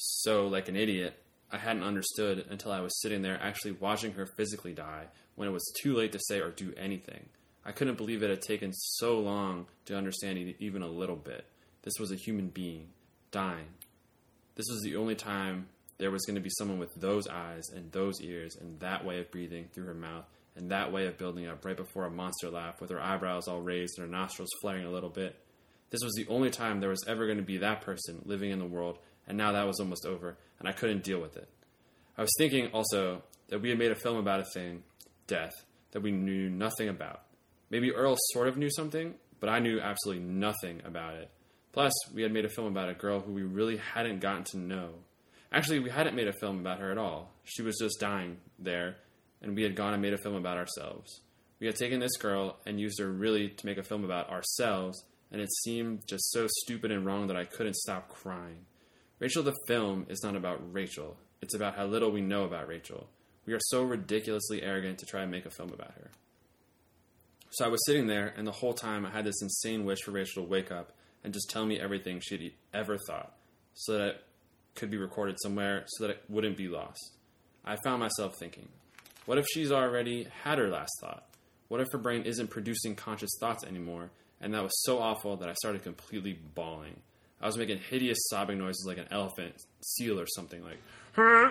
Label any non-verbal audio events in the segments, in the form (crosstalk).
so like an idiot, I hadn't understood until I was sitting there actually watching her physically die when it was too late to say or do anything. I couldn't believe it had taken so long to understand even a little bit. This was a human being dying. This was the only time there was going to be someone with those eyes and those ears and that way of breathing through her mouth and that way of building up right before a monster laugh with her eyebrows all raised and her nostrils flaring a little bit. This was the only time there was ever going to be that person living in the world, and now that was almost over, and I couldn't deal with it. I was thinking also that we had made a film about a thing, death, that we knew nothing about. Maybe Earl sort of knew something, but I knew absolutely nothing about it. Plus, we had made a film about a girl who we really hadn't gotten to know. Actually, we hadn't made a film about her at all. She was just dying there, and we had gone and made a film about ourselves. We had taken this girl and used her really to make a film about ourselves, and it seemed just so stupid and wrong that I couldn't stop crying. Rachel the film is not about Rachel. It's about how little we know about Rachel. We are so ridiculously arrogant to try and make a film about her. So I was sitting there, and the whole time I had this insane wish for Rachel to wake up and just tell me everything she'd ever thought, so that it could be recorded somewhere, so that it wouldn't be lost. I found myself thinking, what if she's already had her last thought? What if her brain isn't producing conscious thoughts anymore? And that was so awful that I started completely bawling. I was making hideous sobbing noises like an elephant, seal, or something like. Hello,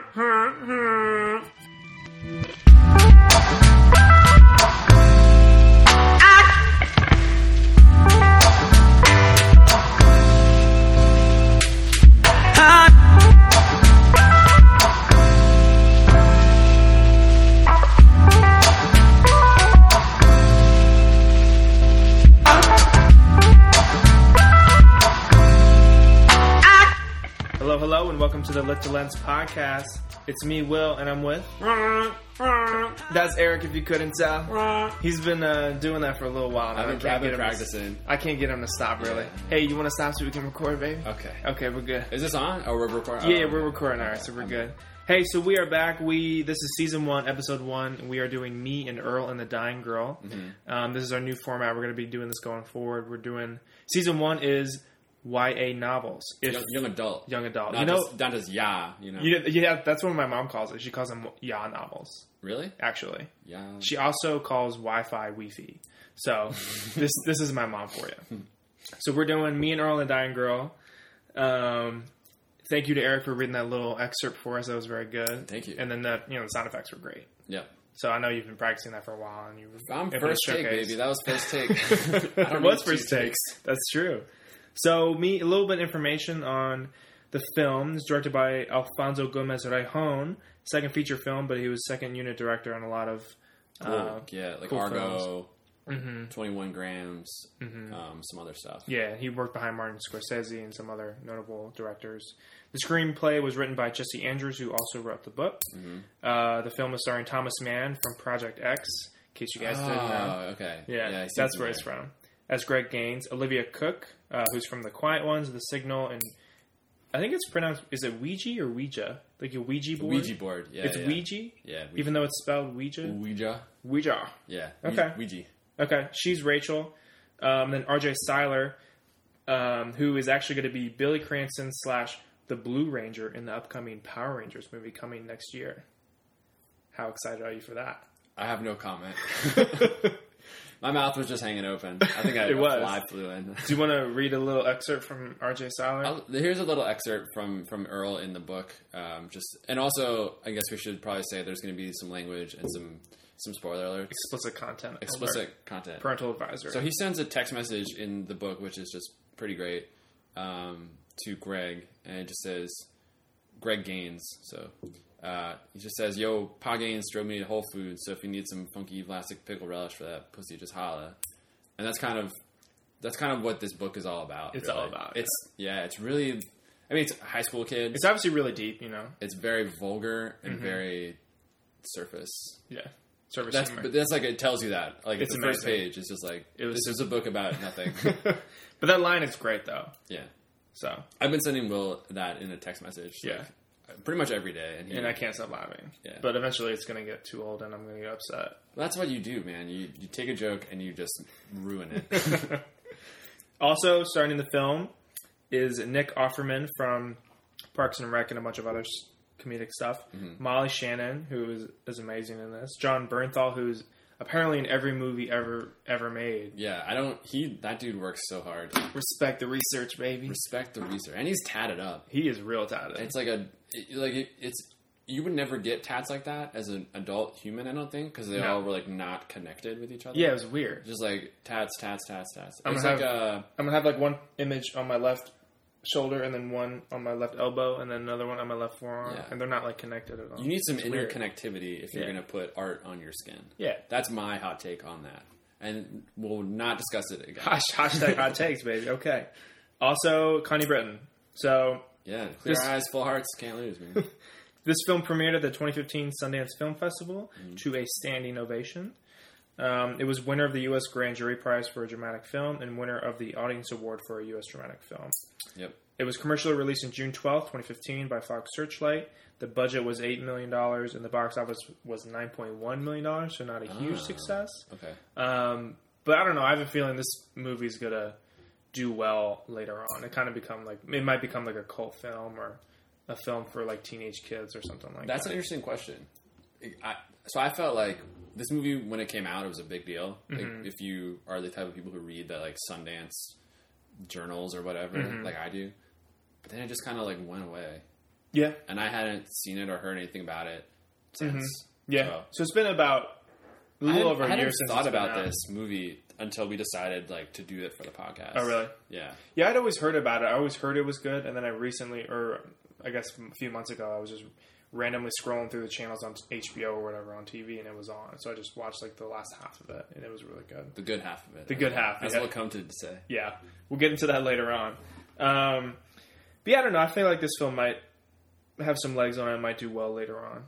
hello, and welcome to the Lit to Lens podcast. It's me, Will, and I'm with. That's Eric, if you couldn't tell. He's been uh, doing that for a little while now. I've been, I can't get him to- practicing. I can't get him to stop, really. Yeah. Hey, you want to stop so we can record, baby? Okay. Okay, we're good. Is this on? Oh, we're recording. Yeah, oh, we're recording. All right, so we're I'm- good. Hey, so we are back. We this is season one, episode one. We are doing me and Earl and the Dying Girl. Mm-hmm. Um, this is our new format. We're going to be doing this going forward. We're doing season one is YA novels. If Young, young adult. young adult, Not you know, just, not just yeah, you know. you, yeah, that's what my mom calls it. She calls them ya novels. really? Actually, Yeah. she also calls Wi-Fi Wi-Fi. So (laughs) this this is my mom for you. So we're doing me and Earl and the Dying Girl. Um, thank you to Eric for reading that little excerpt for us. That was very good. Thank you. And then the you know the sound effects were great. yeah. So I know you've been practicing that for a while, and you I'm first take, baby. That was first take. (laughs) I it don't was first two takes. That's true. So me a little bit of information on the film. It's directed by Alfonso Gomez Rejon, second feature film, but he was second unit director on a lot of Cool. uh, yeah, like cool Argo, hmm 21 grams, Mhm. um, some other stuff. Yeah, he worked behind Martin Scorsese and some other notable directors. The screenplay was written by Jesse Andrews, who also wrote the book. Mhm. Uh, the film is starring Thomas Mann from Project X, in case you guys didn't know. Oh, okay. Yeah, see that's where there. it's from. As Greg Gaines, Olivia Cooke, uh, who's from The Quiet Ones, The Signal, and I think it's pronounced. Is it Ouija or Ouija? Like a Ouija board. Ouija board. Yeah, It's yeah. Ouija, Yeah, Ouija. even though it's spelled Ouija. Ouija. Ouija. Yeah. Okay. Ouija. Okay, she's Rachel. Um, then R.J. Cyler, um, who is actually going to be Billy Cranston slash the Blue Ranger in the upcoming Power Rangers movie coming next year. How excited are you for that? I have no comment. (laughs) My mouth was just hanging open. I think I, (laughs) It was. fly flew in. Do you want to read a little excerpt from R.J. I'll, here's a little excerpt from from Earl in the book. Um, just and also, I guess we should probably say there's going to be some language and some some spoiler alerts, explicit content. explicit content. parental advisor. So he sends a text message in the book, which is just pretty great, um, to Greg, and it just says, Greg Gaines. So uh, he just says, "Yo, Pa Gaines drove me to Whole Foods, so if you need some funky plastic pickle relish for that pussy, just holla." And that's kind of that's kind of what this book is all about. It's really. all about, It's yeah, it's really. I mean, it's high school kids. it's obviously really deep, you know. It's very vulgar and Mm-hmm. very surface. Yeah, surface. That's humor. but that's like it tells you that. Like It's the first page is just like It was- this is a book about nothing. (laughs) but that line is great, though. yeah. So, I've been sending Will that in a text message. Yeah. like, pretty much every day, and, he, and I can't stop laughing. Yeah. But eventually, it's going to get too old, and I'm going to get upset. that's what you do, man. You you take a joke and you just ruin it. (laughs) Also, starting in the film is Nick Offerman from Parks and Rec and a bunch of other comedic stuff. Mm-hmm. Molly Shannon, who is, is amazing in this. Jon Bernthal, who's apparently in every movie ever ever made. Yeah, I don't. He that dude works so hard. Respect the research, baby. Respect the research, and he's tatted up. He is real tatted. It's like a it- like it, it's you would never get tats like that as an adult human. I don't think because they No. all were like not connected with each other. yeah, it was weird. just like tats, tats, tats, tats. I'm It's gonna like uh I'm gonna have like one image on my left shoulder, and then one on my left elbow, and then another one on my left forearm, Yeah. and they're not like connected at all. you need some It's weird. interconnectivity if you're Yeah. gonna put art on your skin. Yeah. That's my hot take on that, and we'll not discuss it again. Hash, hashtag hot (laughs) takes, baby. Okay. Also, Connie Britton. So Yeah, clear This- eyes, full hearts, can't lose, man. (laughs) This film premiered at the 2015 Sundance Film Festival Mm-hmm. to a standing ovation. Um, it was winner of the U.S. Grand Jury Prize for a Dramatic Film and winner of the Audience Award for a U.S. Dramatic Film. yep. It was commercially released in June 12, 2015 by Fox Searchlight. The budget was $8 million and the box office was $9.1 million, so not a huge Ah. success. Okay. Um, but I don't know. I have a feeling this movie's going to do well later on. It kind of become like, it might become like a cult film or a film for like teenage kids or something like That's that. That's an interesting question. I, so I felt like this movie when it came out, it was a big deal. Mm-hmm. if you are the type of people who read the like Sundance journals or whatever, Mm-hmm. like I do, but then it just kind of like went away, Yeah. and I hadn't seen it or heard anything about it since. Mm-hmm. Yeah. So- So it's been about a little over a year since thought about out. this movie until we decided like to do it for the podcast. Oh, really? Yeah. Yeah, I'd always heard about it. I always heard it was good, and then I recently, or I guess a few months ago, I was just randomly scrolling through the channels on HBO or whatever on TV, and it was on. So I just watched like the last half of it, and it was really good. The good half of it. The good half, That's yeah. what come to say. Yeah, we'll get into that later on. Um, but yeah, I don't know. I feel like this film might have some legs on it. Might do well later on.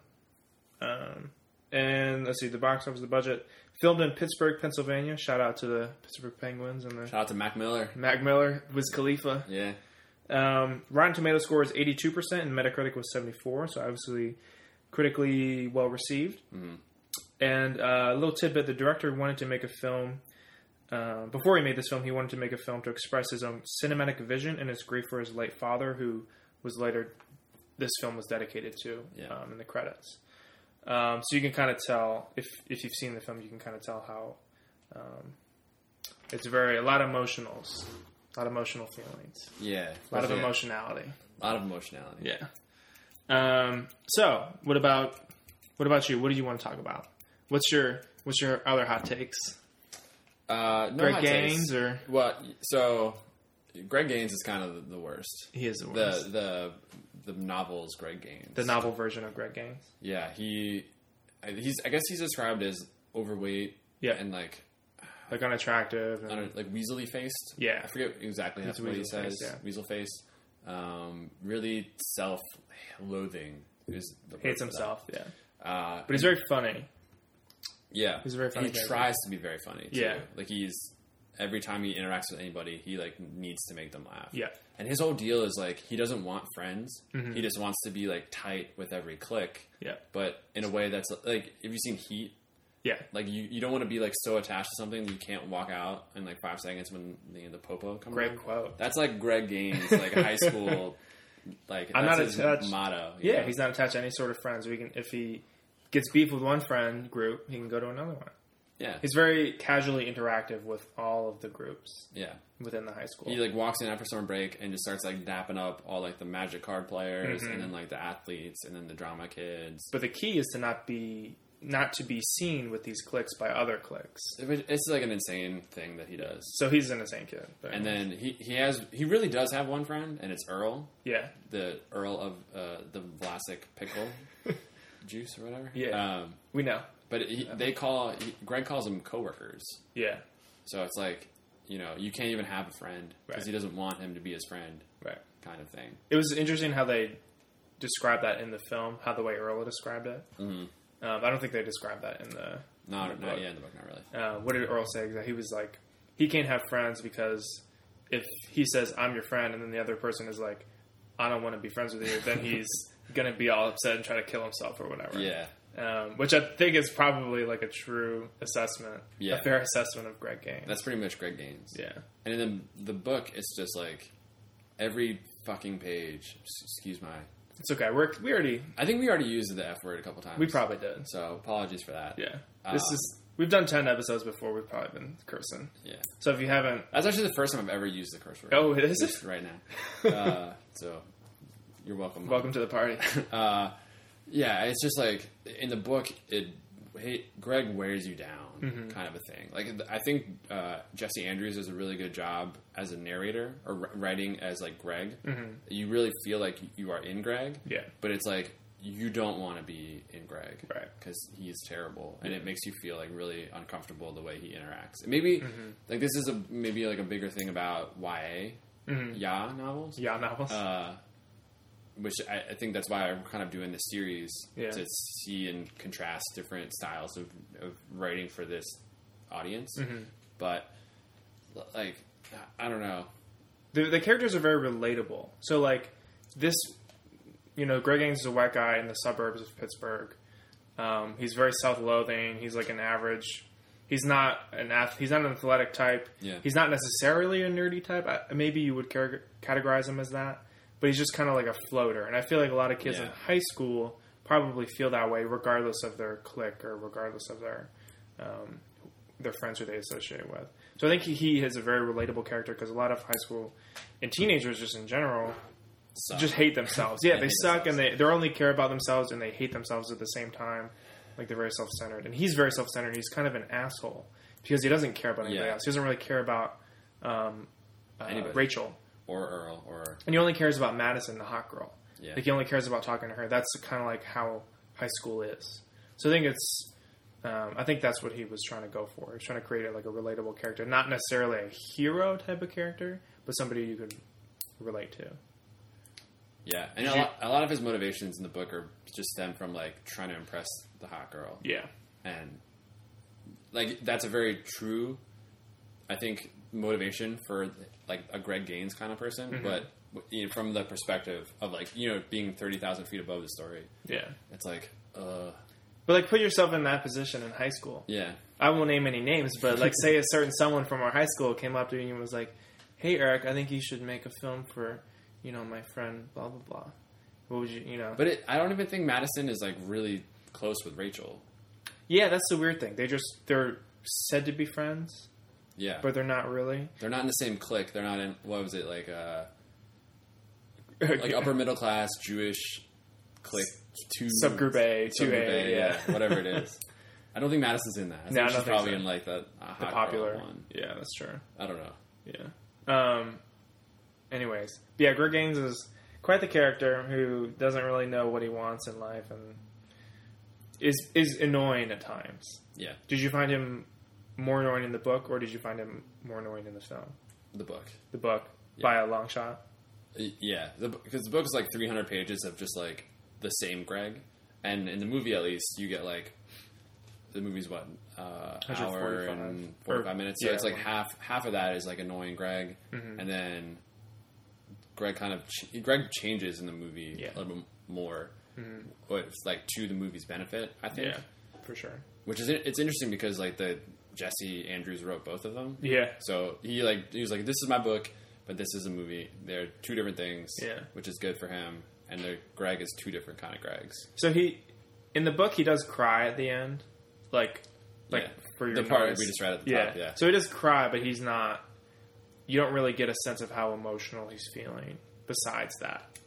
Um, and let's see, the box office, the budget. Filmed in Pittsburgh, Pennsylvania. Shout out to the Pittsburgh Penguins and the Shout out to Mac Miller. Mac Miller, Wiz Khalifa. Yeah. Um, Rotten Tomato score is 82%, and Metacritic was 74, so obviously critically well received. And uh, a little tidbit the director wanted to make a film. Uh, before he made this film, he wanted to make a film to express his own cinematic vision and his grief for his late father, who was later this film was dedicated to Yeah. um, in the credits. Um, so you can kind of tell if if you've seen the film, you can kind of tell how um, it's very a lot of emotionals, a lot of emotional feelings. Yeah. A lot of emotionality. A lot of emotionality. Yeah. Um, so, what about what about you? What do you want to talk about? What's your what's your other hot takes? Uh, no Greg Gaines or Well, so Greg Gaines is kind of the, the worst. he is the The worst. the the novel's Greg Gaines. The, novel version of Greg Gaines. Yeah, he he's I guess he's described as overweight. Yeah. and like Like unattractive. And, under, like weaselly faced. Yeah. I forget exactly It's what he says. face, yeah. Weasel face. Um, really self-loathing is hates himself. Yeah, Uh, but he's very funny. Yeah, He's very funny He tries to be very funny. Too. Yeah. like he's every time he interacts with anybody, he like needs to make them laugh. Yeah. and his whole deal is like he doesn't want friends. He just wants to be like tight with every click. Yeah, but in a way that's like, have you seen Heat? Yeah, Like you, you don't want to be like so attached to something that you can't walk out in like five seconds when the, the popo comes. great on. quote. That's like Greg Gaines, like high (laughs) school. Like I'm not his attached- motto. Yeah, know? he's not attached to any sort of friends. We can if he gets beef with one friend group, he can go to another one. yeah, He's very casually interactive with all of the groups yeah. within the high school. He like walks in after summer break and just starts like dapping up all like the magic card players Mm-hmm. and then like the athletes and then the drama kids. But the key is to not be not to be seen with these clicks by other clicks. It's like an insane thing that he does. So he's an insane kid. And then he, he has he really does have one friend and it's Earl, yeah, the Earl of uh, the Vlasic pickle (laughs) juice or whatever. Yeah. Um, we know. but he, they call he, Greg calls them coworkers. Yeah, So it's like you know you can't even have a friend because Right. he doesn't want him to be his friend, right. kind of thing. It was interesting how they described that in the film, how the way Earl described it. Mm-hmm. Um, I don't think they described that in the. Not, in the not book. yeah, in the book, not really. Uh, what did Earl say? That he was like, he can't have friends because if he says I'm your friend, and then the other person is like, I don't want to be friends with you, then (laughs) he's gonna be all upset and try to kill himself or whatever. Yeah, um, which I think is probably like a true assessment, Yeah. a fair assessment of Greg Gaines. that's pretty much Greg Gaines. yeah, And in the, the book, it's just like every fucking page. Excuse my. It's okay. We're, we already I think we already used the F word a couple times. we probably did. So apologies for that. Yeah. This Uh, is we've done ten episodes before. We've probably been cursing. Yeah. So if you haven't, That's actually the first time I've ever used the curse word. oh, it is right now. (laughs) Uh, so you're welcome. Welcome to the party. (laughs) Uh, yeah, it's just like in the book, it hey, Greg wears you down, Mm-hmm. kind of a thing. Like I think uh, Jesse Andrews does a really good job as a narrator or writing as like Greg. You really feel like you are in Greg. Mm-hmm. Yeah. but it's like you don't want to be in Greg, Right. Because he is terrible, and it makes you feel like really uncomfortable the way he interacts. Maybe Mm-hmm. like this is a maybe like a bigger thing about YA, Ya novels, yeah, novels. uh, which I, I think that's why I'm kind of doing this series Yeah. to see and contrast different styles of, of writing for this audience. Mm-hmm. But like, I don't know. the, the characters are very relatable. So like this, you know, Greg Gaines is a white guy in the suburbs of Pittsburgh. Um, he's very self-loathing. He's like an average. He's not an ath- he's not an athletic type. Yeah. He's not necessarily a nerdy type. I, maybe you would car- categorize him as that, but he's just kind of like a floater. And I feel like a lot of kids in high school probably feel that way, regardless of their clique or regardless of their um, their friends who they associate with. So I think he, he is a very relatable character because a lot of high school and teenagers, just in general, Suck. just hate themselves. Yeah, They they (laughs) suck and they they only care about themselves and they hate themselves at the same time. Like they're very self centered, and he's very self centered. He's kind of an asshole because he doesn't care about anybody Yeah. else. He doesn't really care about um, uh, Anybody. Rachel, or Earl or and he only cares about Madison, the hot girl. yeah. Like he only cares about talking to her. That's kind of like how high school is. So I think it's, um, I think that's what he was trying to go for. He's trying to create like a relatable character, not necessarily a hero type of character, but somebody you could relate to. Yeah, and a lot, a lot of his motivations in the book are just stem from like trying to impress the hot girl, Yeah, and like that's a very true, I think, motivation for like a Greg Gaines kind of person. Mm-hmm. But you know, from the perspective of like you know being thirty thousand feet above the story, yeah. it's like, uh, But like, put yourself in that position in high school. yeah, I won't name any names, but like, say a certain (laughs) someone from our high school came up to you and was like, "Hey, Eric, I think you should make a film for, you know, my friend, blah blah blah." What would you, you know? but it, I don't even think Madison is like really close with Rachel. yeah, that's the weird thing. They just they're said to be friends, Yeah, but they're not really. they're not in the same clique. They're not in what was it like? Uh, (laughs) like upper middle class Jewish clique two subgroup A, two A, yeah, whatever it is. (laughs) I don't think Madison's in that. I think No, she's think probably so. in like the uh, the popular one. Yeah, that's true. I don't know. Yeah. Um. Anyways, yeah, Greg Gaines is quite the character who doesn't really know what he wants in life and is is annoying at times. Yeah, Did you find him more annoying in the book, or did you find him more annoying in the film? the book. The book Yeah. by a long shot. Yeah, because the book is like 300 pages of just like the same Greg, and in the movie at least you get like the movie's what uh, hour and 45 Or- minutes. So yeah, it's like half half of that is like annoying Greg, Mm-hmm. and then Greg kind of ch- Greg changes in the movie Yeah. Mm-hmm. a little bit more, but it's like to the movie's benefit. I think, Yeah, for sure. which is it's interesting because like the Jesse Andrews wrote both of them. Yeah, So he like he was like, "This is my book, but this is a movie. They're two different things." Yeah. which is good for him. And the Greg is two different kind of Gregs. so he in the book he does cry at the end, like like Yeah. for your The part we just read at the yeah. top, yeah. So he does cry, but he's not. You don't really get a sense of how emotional he's feeling. Besides that,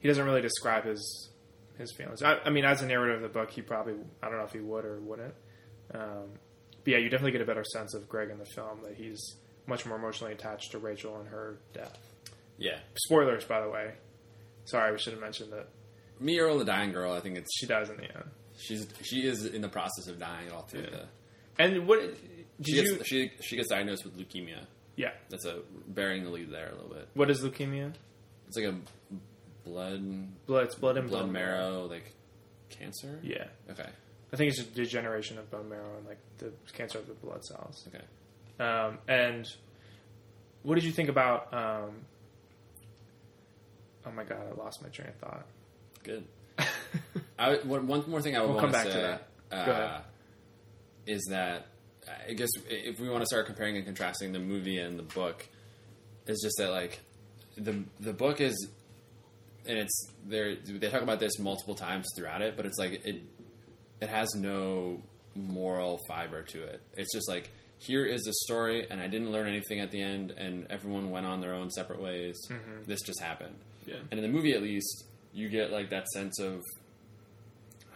he doesn't really describe his his feelings. I, I mean, as a narrator of the book, he probably I don't know if he would or wouldn't. Um, but yeah, you definitely get a better sense of Greg in the film that he's much more emotionally attached to Rachel and her death. Yeah, Spoilers, by the way. Sorry, we should have mentioned that me Earl the dying girl. I think it's she dies in the end. she's she is in the process of dying all through the. And what did She you? gets, she she gets diagnosed with leukemia. yeah. That's a bearing the lead there a little bit. What is leukemia? It's like a blood Blood. It's blood and blood bone marrow like cancer. Yeah. Okay. I think it's just degeneration of bone marrow and like the cancer of the blood cells. Okay. Um, and what did you think about? Um, oh my god, I lost my train of thought. Good. (laughs) I, one, one more thing I would We'll want come to back say to uh, is that I guess if we want to start comparing and contrasting the movie and the book, is just that like the the book is, and it's there. They talk about this multiple times throughout it, but it's like it it has no moral fiber to it. It's just like here is the story, and I didn't learn anything at the end, and everyone went on their own separate ways. This just happened. Yeah. And in the movie, at least, you get like that sense of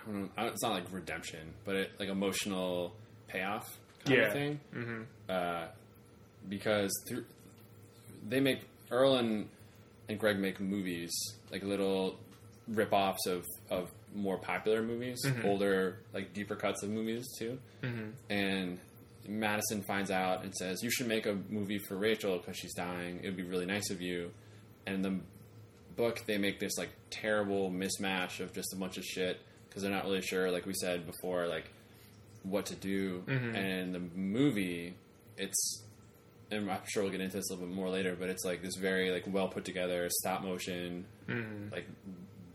I don't know. It's not like redemption, but it, like emotional payoff kind Yeah. of thing. hmm Uh, because through, they make Earl and, and Greg make movies like little rip-offs of of more popular movies, mm-hmm. older like deeper cuts of movies too. hmm And Madison finds out and says, "You should make a movie for Rachel because she's dying. It would be really nice of you." And the book, they make this like terrible mismatch of just a bunch of shit because they're not really sure, like we said before, like what to do. Mm-hmm. And in the movie, it's and I'm sure we'll get into this a little bit more later, but it's like this very like well put together stop motion, mm-hmm. like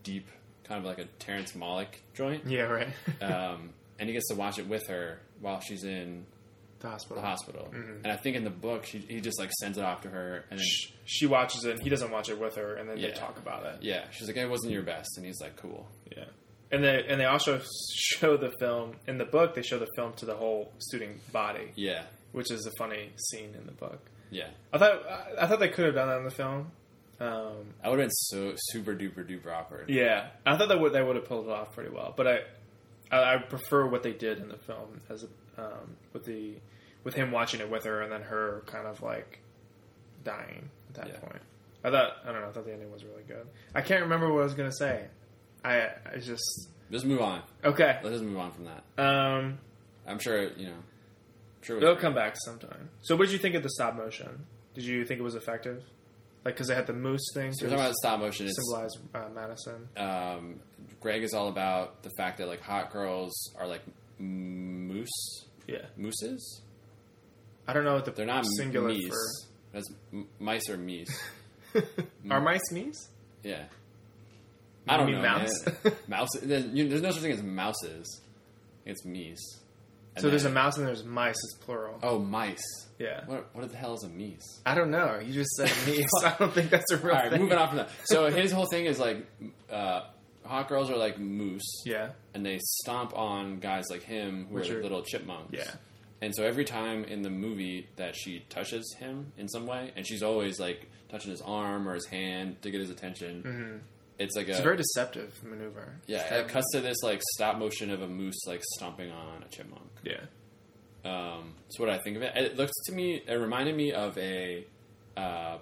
deep, kind of like a Terrence Malick joint. Yeah, right. (laughs) Um, and he gets to watch it with her while she's in the hospital. the hospital. And I think in the book, she, he just like sends it off to her, and then Sh- She watches it, and he doesn't watch it with her, and then they talk about it. yeah, she's like, "It wasn't your best," and he's like, "Cool." Yeah. And they and they also show the film in the book. They show the film to the whole student body, Yeah, which is a funny scene in the book. yeah. I thought I thought they could have done that in the film. Um, I would have been so super duper duper awkward. yeah, I thought that would they would have pulled it off pretty well. But I I, I prefer what they did in the film as um, with the with him watching it with her and then her kind of like dying at that Yeah. point. I thought I don't know. I thought the ending was really good. I can't remember what I was gonna say. I I just Let's move on. okay. Let's just move on from that. Um, I'm sure you know. I'm sure It'll come back sometime. So, what did you think of the stop motion? Did you think it was effective? Like, because they had the moose thing So to we're talking about stop motion. It's symbolize uh, Madison. um, Greg is all about the fact that like hot girls are like moose Yeah, mooses. I don't know what the They're not singular meese. That's m- mice or meese. (laughs) Are mice meese? Yeah. I don't mean know. mouse? Mouse. There's, you, there's no such thing as mouses. It's meese. So there's a mouse and there's mice. It's plural. Oh, mice. Yeah. What, what the hell is a meese? I don't know. You just said (laughs) meese. I don't think that's a real All right, thing. moving on from that. So (laughs) his whole thing is like, uh, hot girls are like moose, Yeah. and they stomp on guys like him who Which are are- little chipmunks. Yeah. And so every time in the movie that she touches him in some way, and she's always like touching his arm or his hand to get his attention, it's like It's a very deceptive maneuver. yeah. It cuts to this like stop motion of a moose like stomping on a chipmunk. Yeah. Um, that's what I think of it. It looks to me. It reminded me of a uh,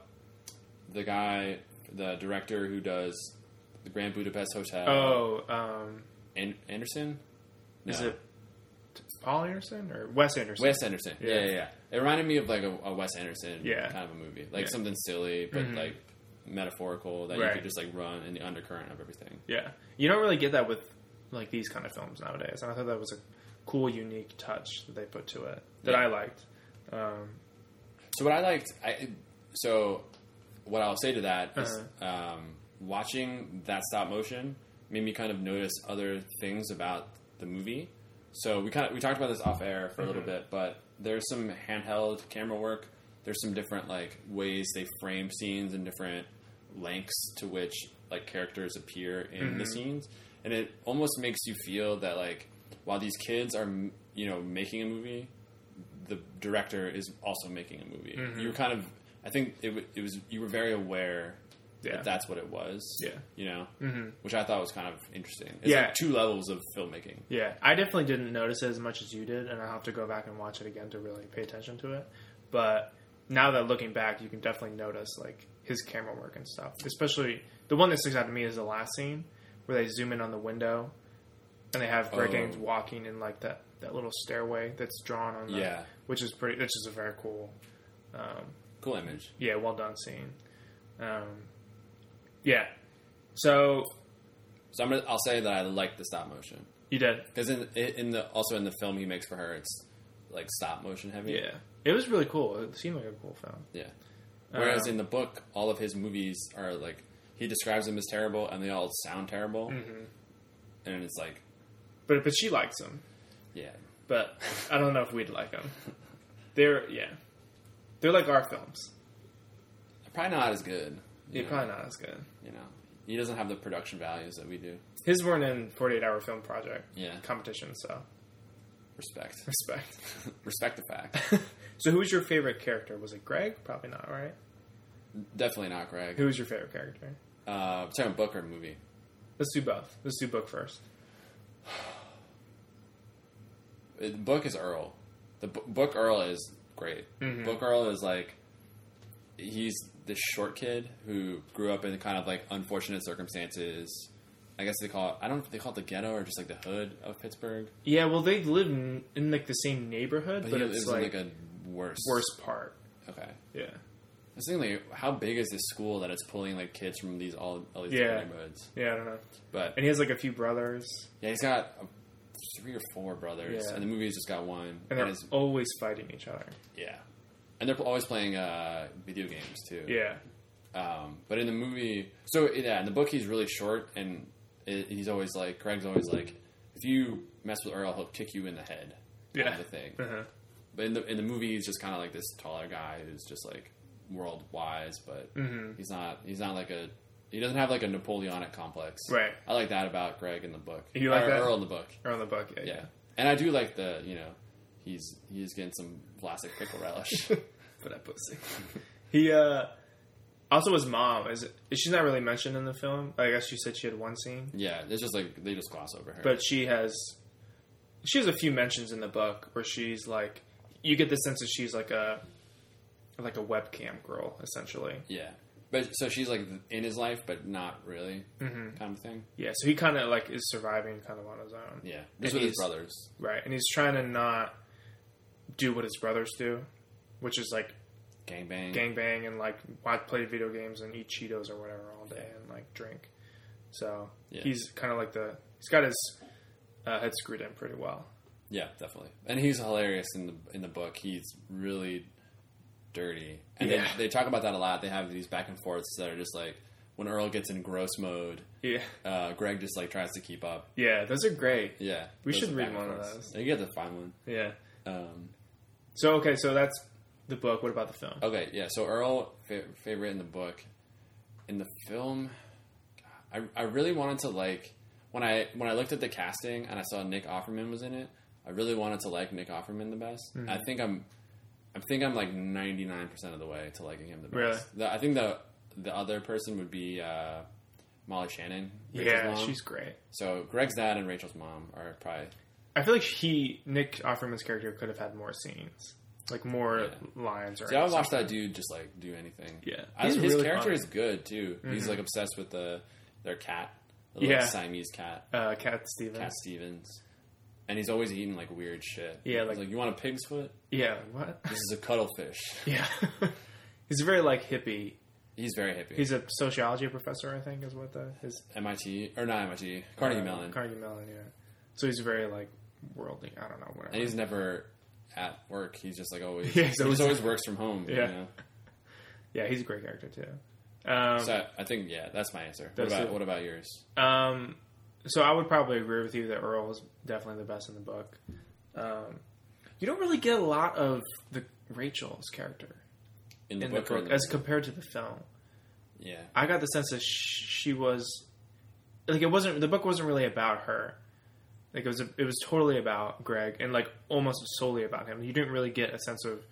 the guy, the director who does the Grand Budapest Hotel. Oh, um, An- Anderson. is it Paul Anderson or Wes Anderson? Wes Anderson? Yeah. Yeah. yeah, It reminded me of like a, a Wes Anderson Yeah. kind of a movie, like Yeah. Mm-hmm. something silly but like metaphorical that you Right. could just like run in the undercurrent of everything. Yeah, you don't really get that with like these kind of films nowadays. And I thought that was a cool, unique touch that they put to it that Yeah. I liked. Um, So what I liked, I so what I'll say to that is, Uh-huh. um, watching that stop motion made me kind of notice other things about the movie. So we kind of we talked about this off air for a little Mm-hmm. bit, but there's some handheld camera work. There's some different like ways they frame scenes and different lengths to which like characters appear in the Mm-hmm. scenes, and it almost makes you feel that like while these kids are you know making a movie, the director is also making a movie. Mm-hmm. You were kind of, I think it, it was you were very aware Yeah. that that's what it was. Yeah. you know, Mhm. which I thought was kind of interesting. It's Yeah. like two levels of filmmaking. yeah, I definitely didn't notice it as much as you did, and I'll have to go back and watch it again to really pay attention to it. But now that looking back, you can definitely notice like his camera work and stuff. Especially the one that sticks out to me is the last scene where they zoom in on the window and they have Greg Oh. Gaines walking in like that, that little stairway that's drawn on the, Yeah. which is pretty which is a very cool um, Cool image. yeah, well done scene. Um, yeah. So So I'm gonna, I'll say that I like the stop motion you did. because in in the also in the film he makes for her, it's like stop motion heavy. Yeah. It was really cool. It seemed like a cool film. Yeah. Whereas Um, in the book, all of his movies are like he describes them as terrible, and they all sound terrible, Mm-hmm. and it's like, But but she likes them. yeah, But I don't know if we'd like them. They're yeah. They're like our films. probably not as good. Yeah, know, probably not as good. You know, he doesn't have the production values that we do. His weren't in 48 Hour Film Project Yeah, competition, so respect, (laughs) respect. respect the fact. (laughs) so, who was your favorite character? Was it Greg? Probably not, right? Definitely not Greg. Who was your favorite character? Uh, talking book or movie? Let's do both. Let's do book first. (sighs) The book is Earl. The bu- book Earl is great. Mhm. Book Earl is like he's this short kid who grew up in kind of like unfortunate circumstances. I guess they call it. I don't know if they call it the ghetto or just like the hood of Pittsburgh. Yeah, well, they live in, in like the same neighborhood, But, but, it's like, in like a worse. worst part. Okay. Yeah. I was thinking, like, how big is this school that it's pulling like kids from these all, all these Yeah. different neighborhoods? Yeah, I don't know. But And he has like a few brothers, yeah, he's got three or four brothers, Yeah. and the movie's just got one. and And they're it's, always fighting each other. yeah, and they're always playing uh, video games too. Yeah. Um, but in the movie, so yeah, in the book he's really short, and it, he's always like Greg's always like, if you mess with Earl, he'll kick you in the head. Kind Yeah. of the thing. Uh-huh. But in the in the movie, he's just kind of like this taller guy who's just like world wise, but Mhm. he's not he's not like a he doesn't have like a Napoleonic complex. Right. I like that about Greg in the book. You like Or that? Earl in the book. Or on the book, yeah. Yeah. And I do like the you know he's he's getting some classic pickle relish. (laughs) For that pussy. he, uh, also his mom, is, she's not really mentioned in the film. I guess you said she had one scene. yeah, it's just like they just gloss over her. but she has she has a few mentions in the book where she's like you get the sense that she's like a like a webcam girl essentially yeah, but so she's like in his life, but not really Mhm. kind of thing. yeah so he kind of like is surviving kind of on his own Yeah, just And with his he's- brothers. right and he's trying to not do what his brothers do which is like Gangbang. gangbang and like watch play video games and eat cheetos or whatever all day and like drink so Yeah. he's kind of like the he's got his uh, head screwed in pretty well Yeah, definitely. And he's hilarious in the in the book. He's really dirty, and Yeah. they, they talk about that a lot. They have these back and forths that are just like when Earl gets in gross mode, yeah uh, Greg just like tries to keep up. yeah those are great Yeah, We should read one of those. You get to find one. yeah Um, So okay, so that's the book. What about the film? okay, yeah. So Earl fa- favorite in the book, in the film, I I really wanted to like when I when I looked at the casting and I saw Nick Offerman was in it. I really wanted to like Nick Offerman the best. Mm-hmm. I think I'm, I think I'm like 99 percent of the way to liking him the best. Really? The, I think the the other person would be uh, Molly Shannon. Rachel's yeah, mom. she's great. so Greg's dad and Rachel's mom are probably I feel like he Nick Offerman's character could have had more scenes, like more Yeah. lines. Or See, I would watch that dude just like do anything. Yeah. I, his really character funny. is good too. He's Mhm. like obsessed with the their cat, the little Yeah. Siamese cat, Uh, Cat Stevens. Cat Stevens, and he's always eating like weird shit. Yeah, He's like- like you want a pig's foot? Yeah. What? This is a cuttlefish. (laughs) yeah. He's very like hippie. He's very hippie. He's a sociology professor, I think, is what the his MIT or not MIT, Carnegie uh, Mellon, Carnegie Mellon, yeah. So he's very like worldly. I don't know, whatever. and he's never at work. He's just like always. (laughs) Yeah, he he's just always- always works from home. Yeah. You know? (laughs) yeah, he's a great character too. Um, So I, I think yeah, that's my answer. What about it. what about yours? Um, so I would probably agree with you that Earl is definitely the best in the book. Um, you don't really get a lot of the Rachel's character In the in book, the book in the as compared to the film. yeah, I got the sense that she was like it wasn't the book wasn't really about her. Like it was a, it was totally about Greg and like almost solely about him. You didn't really get a sense of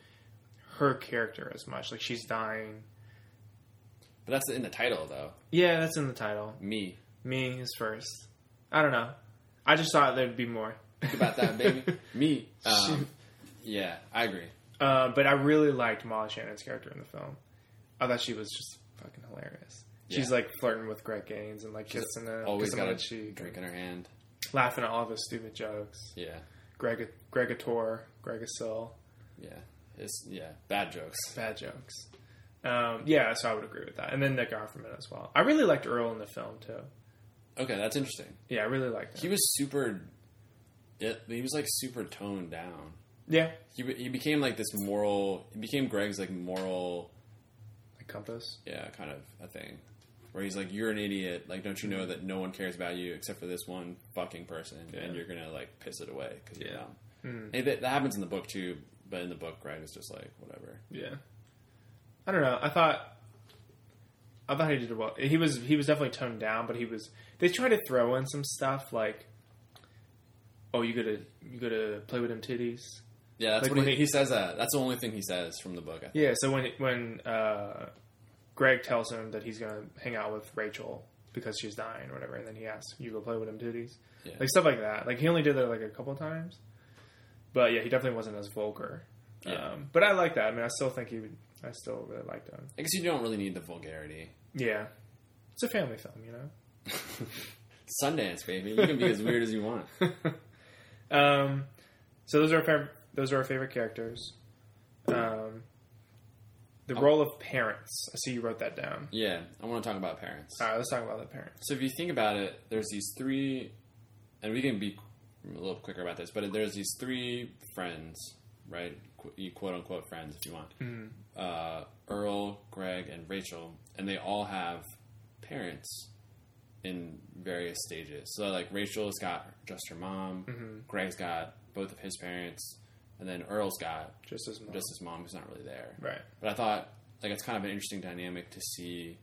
her character as much. Like she's dying. but that's in the title though. Yeah, that's in the title. Me. Me is first. I don't know. I just thought there'd be more. Think about that, baby. (laughs) Me. Um, yeah, I agree. Uh, but I really liked Molly Shannon's character in the film. I thought she was just fucking hilarious. She's Yeah. like flirting with Greg Gaines and like She's kissing him, Always kissing him got on a cheek, drink in her hand. Laughing at all of his stupid jokes. Yeah, Greg, Gregator, Gregasil, yeah. It's yeah, bad jokes. bad jokes. Um, yeah, so I would agree with that. And then Nick Offerman as well. I really liked Earl in the film too. Okay, that's interesting. Yeah, I really liked He was super. Yeah, he was like super toned down. Yeah, He he became like this moral. He became Greg's like moral. like Compass. Yeah, kind of a thing. Where he's like, "You're an idiot. Like, don't you know that no one cares about you except for this one fucking person, Yeah. and you're gonna like piss it away because you're Yeah. dumb." Mm. Hey, that, that happens in the book too, but in the book, Greg is just like whatever. Yeah. I don't know. I thought I thought he did well. He was he was definitely toned down, but he was. They tried to throw in some stuff like, "Oh, you gotta you gotta play with them titties." Yeah, that's Like what he, he- he says. That that's the only thing he says from the book. I think. Yeah. So when when uh, Greg tells him that he's gonna hang out with Rachel because she's dying or whatever, and then he asks, "You go play with him titties," Yeah. like stuff like that. Like he only did that like a couple times, but yeah, he definitely wasn't as vulgar. Yeah. Um, but I like that. I mean, I still think he. would I still really liked him. I guess you don't really need the vulgarity. Yeah. It's a family film, you know. (laughs) Sundance, baby. You can be as weird as you want. (laughs) Um, so those are our fav- those are our favorite characters. Um, the role of parents. I see you wrote that down. Yeah, I want to talk about parents. All right, let's talk about the parents. So if you think about it, there's these three, and we can be a little quicker about this, but there's these three friends, right? Qu- You quote unquote friends, if you want. Uh, Earl, Greg, and Rachel, and they all have parents in various stages. So like Rachel's got just her mom, Greg's got both of his parents, and then Earl's got Just as much. just his mom who's not really there. right. But I thought like it's kind of an interesting dynamic to see,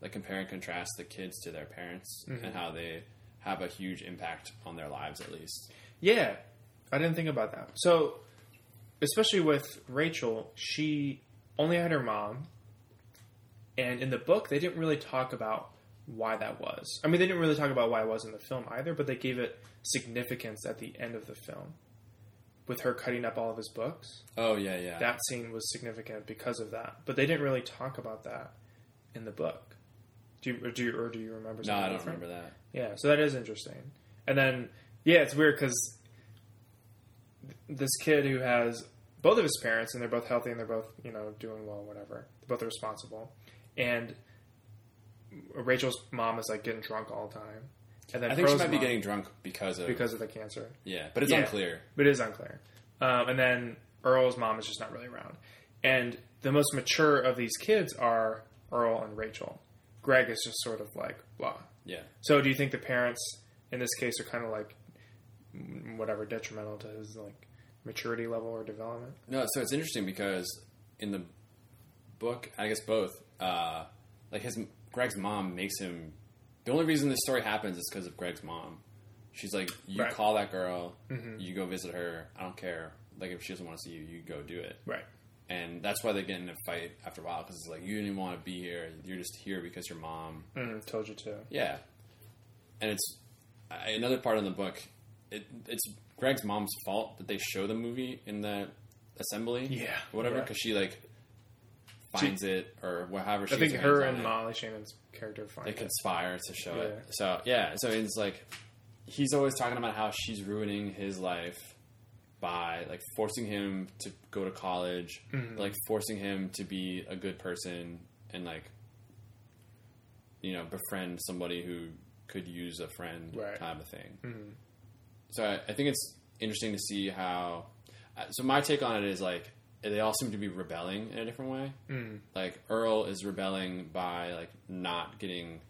like compare and contrast the kids to their parents mm-hmm. and how they have a huge impact on their lives at least. Yeah, I didn't think about that. So, especially with Rachel, she only had her mom, and in the book, they didn't really talk about why that was. I mean, they didn't really talk about why it was in the film either, but they gave it significance at the end of the film. With her cutting up all of his books, Oh yeah, yeah. that scene was significant because of that. But they didn't really talk about that in the book. Do you, or do you, or do you remember? no, I don't different? remember that. Yeah, so that is interesting. And then, yeah, it's weird because this kid who has both of his parents and they're both healthy and they're both you know doing well, whatever. They're both responsible, and Rachel's mom is like getting drunk all the time, and then I think she might be getting drunk because of because of the cancer. yeah, but it's Yeah. unclear. But it is unclear. Um, and then Earl's mom is just not really around. And the most mature of these kids are Earl and Rachel. Greg is just sort of like blah. Yeah, So do you think the parents in this case are kind of like mm, whatever detrimental to his like maturity level or development? no. So it's interesting because in the book, I guess both, uh, like his Greg's mom makes him. The only reason this story happens is because of Greg's mom. She's like, you Right. Mm-hmm. call that girl, you go visit her. I don't care. Like if she doesn't want to see you, you go do it. Right. and that's why they get in a fight after a while because it's like you didn't even want to be here. You're just here because your mom. Mm, told you to. Yeah, and it's I- another part of the book. It, it's Greg's mom's fault that they show the movie in the assembly. Yeah, or whatever yeah. because she like finds it or whatever. She I think her and. Molly Shannon's character find they it. conspire to show Yeah. it. So yeah, so it's like he's always talking about how she's ruining his life by like forcing him to go to college, Mm-hmm. like forcing him to be a good person and like you know befriend somebody who could use a friend Right. kind of a thing. Mhm. So I, I think it's interesting to see how. uh, So my take on it is like they all seem to be rebelling in a different way Mm. like Earl is rebelling by like not getting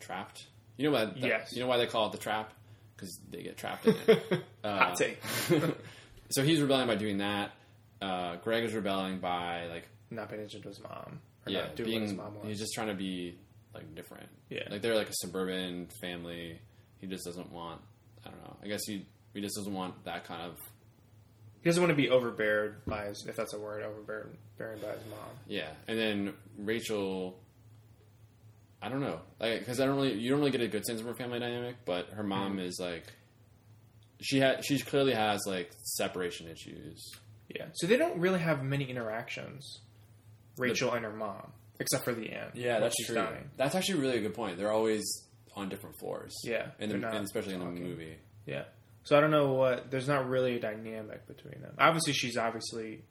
trapped. You know why? Yes. You know why they call it the trap? Because they get trapped in it. (laughs) Uh, Hot take. (laughs) so he's rebelling by doing that. Uh, Greg is rebelling by like Not paying attention to his mom. Or yeah, not doing what his being mom wants. he's just trying to be like different. Yeah. like they're like a suburban family. He just doesn't want. I don't know. I guess he he just doesn't want that kind of He doesn't want to be overbeared by his, if that's a word, overbeared bearing by his mom. Yeah, and then Rachel, I don't know, like because I don't really, you don't really get a good sense of her family dynamic, but her mom mm-hmm. is like, she had, she clearly has like separation issues. Yeah. So they don't really have many interactions, Rachel and her mom, except for the end. when she's dying. That's actually really a good point. They're always on different floors. Yeah, in the, they're not and especially in the movie. Yeah. So I don't know what. There's not really a dynamic between them. Obviously, she's obviously,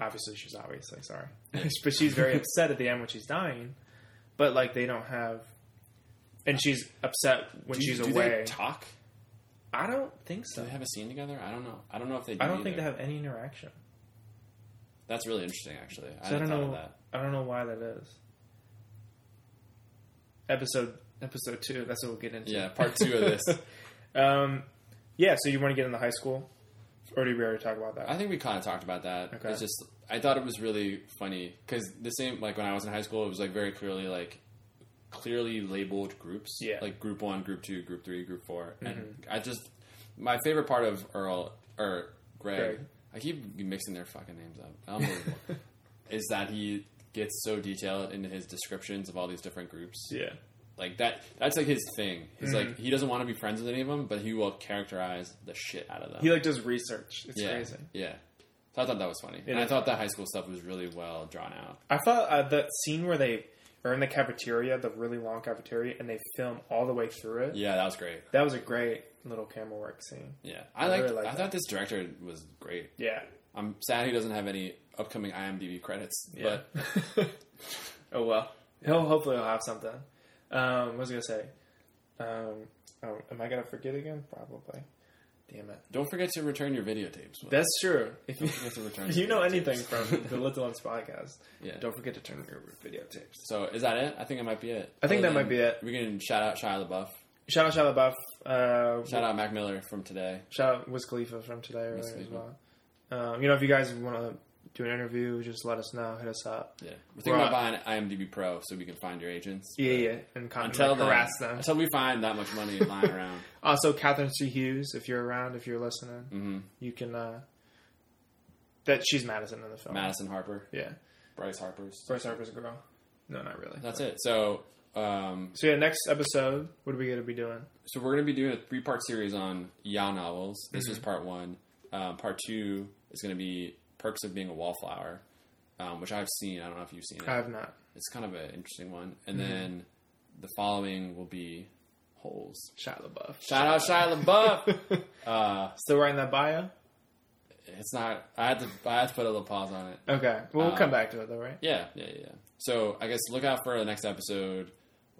obviously she's obviously sorry, (laughs) but she's very upset at the end when she's dying. But like they don't have, and she's upset when Do, she's do away. they talk? I don't think Do so. they have a scene together? I don't know. I don't know if they. Do I don't think they have any interaction. That's really interesting, actually. I So I hadn't don't know. that. I don't know why that is. Episode episode two. That's what we'll get into. Yeah, part two of this. (laughs) Um, yeah. So you want to get into high school, or did we already talk about that? I think we kind of talked about that. Okay. It's just I thought it was really funny because the same like when I was in high school, it was like very clearly like clearly labeled groups. Yeah. Mm-hmm. like group one, group two, group three, group 4 and I just my favorite part of Earl or Greg. Greg. I keep mixing their fucking names up. Unbelievable. (laughs) is that he gets so detailed into his descriptions of all these different groups. Yeah. Like that. That's like his thing. He's like Mm-hmm. he doesn't want to be friends with any of them, but he will characterize the shit out of them. He like does research. It's yeah, crazy. yeah. So I thought that was funny, and I thought that high school stuff was really well drawn out. I thought uh, that scene where they are in the cafeteria, the really long cafeteria, and they film all the way through it. Yeah, that was great. That was a great little camera work scene. Yeah, I, I liked. really like I that. thought this director was great. Yeah. I'm sad he doesn't have any upcoming IMDb credits, Yeah. but (laughs) oh well. He'll hopefully he'll have something. Um, what was I gonna say? Um, oh, am I gonna forget again? Probably. Damn it. don't forget to return your videotapes. Will. That's true. If you, forget to return (laughs) if you know anything from (laughs) the Lit to Lens podcast, Yeah. don't forget to turn your videotapes. So is that it? I think it might be it. I think Other that might be it. We can shout out Shia LaBeouf. Shout out Shia LaBeouf. Uh, Shout out Mac Miller from today. Shout out Wiz Khalifa from today as Khalifa. well. Um, you know, if you guys want to do an interview, just let us know. Hit us up. Yeah, we're thinking Right. about buying IMDb Pro so we can find your agents. Yeah, yeah, and con- Until like, then, harass them. until we find that much money lying around. (laughs) Also, Katherine C. Hughes, if you're around, if you're listening, hmm you can. Uh, that she's Madison in the film. Madison Harper, Yeah, Bryce Harper's. Bryce Harper's a girl. No, not really. That's it. So, um, So yeah, next episode, what are we gonna be doing? so we're going to be doing a three part series on Ya novels. This Mm-hmm. is part one. Um, part two is going to be Perks of Being a Wallflower, um, which I've seen. I don't know if you've seen it. I have not. It's kind of an interesting one. And Mm-hmm. then the following will be Holes. Shia LaBeouf. Shout out Shia LaBeouf. (laughs) uh, Still writing that bio? it's not. I had to. I had to put a little pause on it. Okay, well, we'll Um, come back to it though, right? Yeah, yeah, yeah. yeah. So I guess look out for the next episode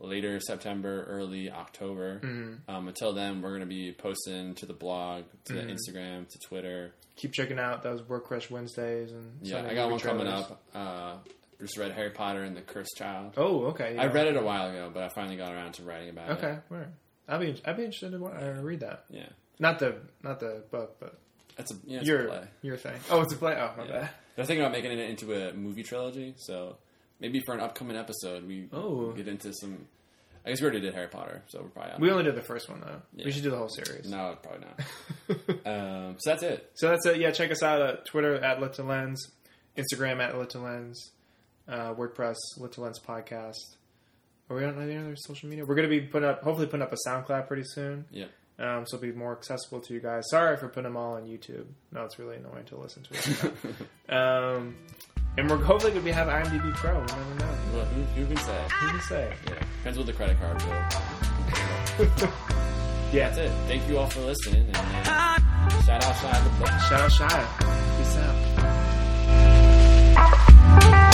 later September, early October. Mm-hmm. Um, until then, we're going to be posting to the blog, to the Instagram, to Twitter. Keep checking out those Work Crush Wednesdays and Yeah, Sunday I got one coming up. Uh, just read Harry Potter and the Cursed Child. Oh, okay. I read it a while ago, but I finally got around to writing about it. Okay, word. I'd be I'd be interested to wa- uh, read that. Yeah, Not the not the book, but it's a yeah, your a play. your thing. Oh, it's a play. Oh, my Yeah. bad. They're thinking about making it into a movie trilogy, so maybe for an upcoming episode, we Oh. get into some. I guess we already did Harry Potter, so we're probably out. We only did the first one though. Yeah. We should do the whole series. no, probably not. (laughs) um, so that's it. So that's it. Yeah, check us out at Twitter at Lit to Lens, Instagram at Lit to Lens, uh, WordPress Lit to Lens podcast. Are we on any other social media? We're going to be putting up, hopefully, putting up a SoundCloud pretty soon. Yeah. Um, so it'll be more accessible to you guys. Sorry for putting them all on YouTube. No, it's really annoying to listen to. It. (laughs) um, and we're hopefully going to have IMDb Pro. We never know. Well, who, who can say? Who can say? Yeah, depends what the credit card bill. (laughs) Yeah. That's it. Thank you all for listening, and uh, shout out Shia LaBeouf. Shout out Shia. Peace out.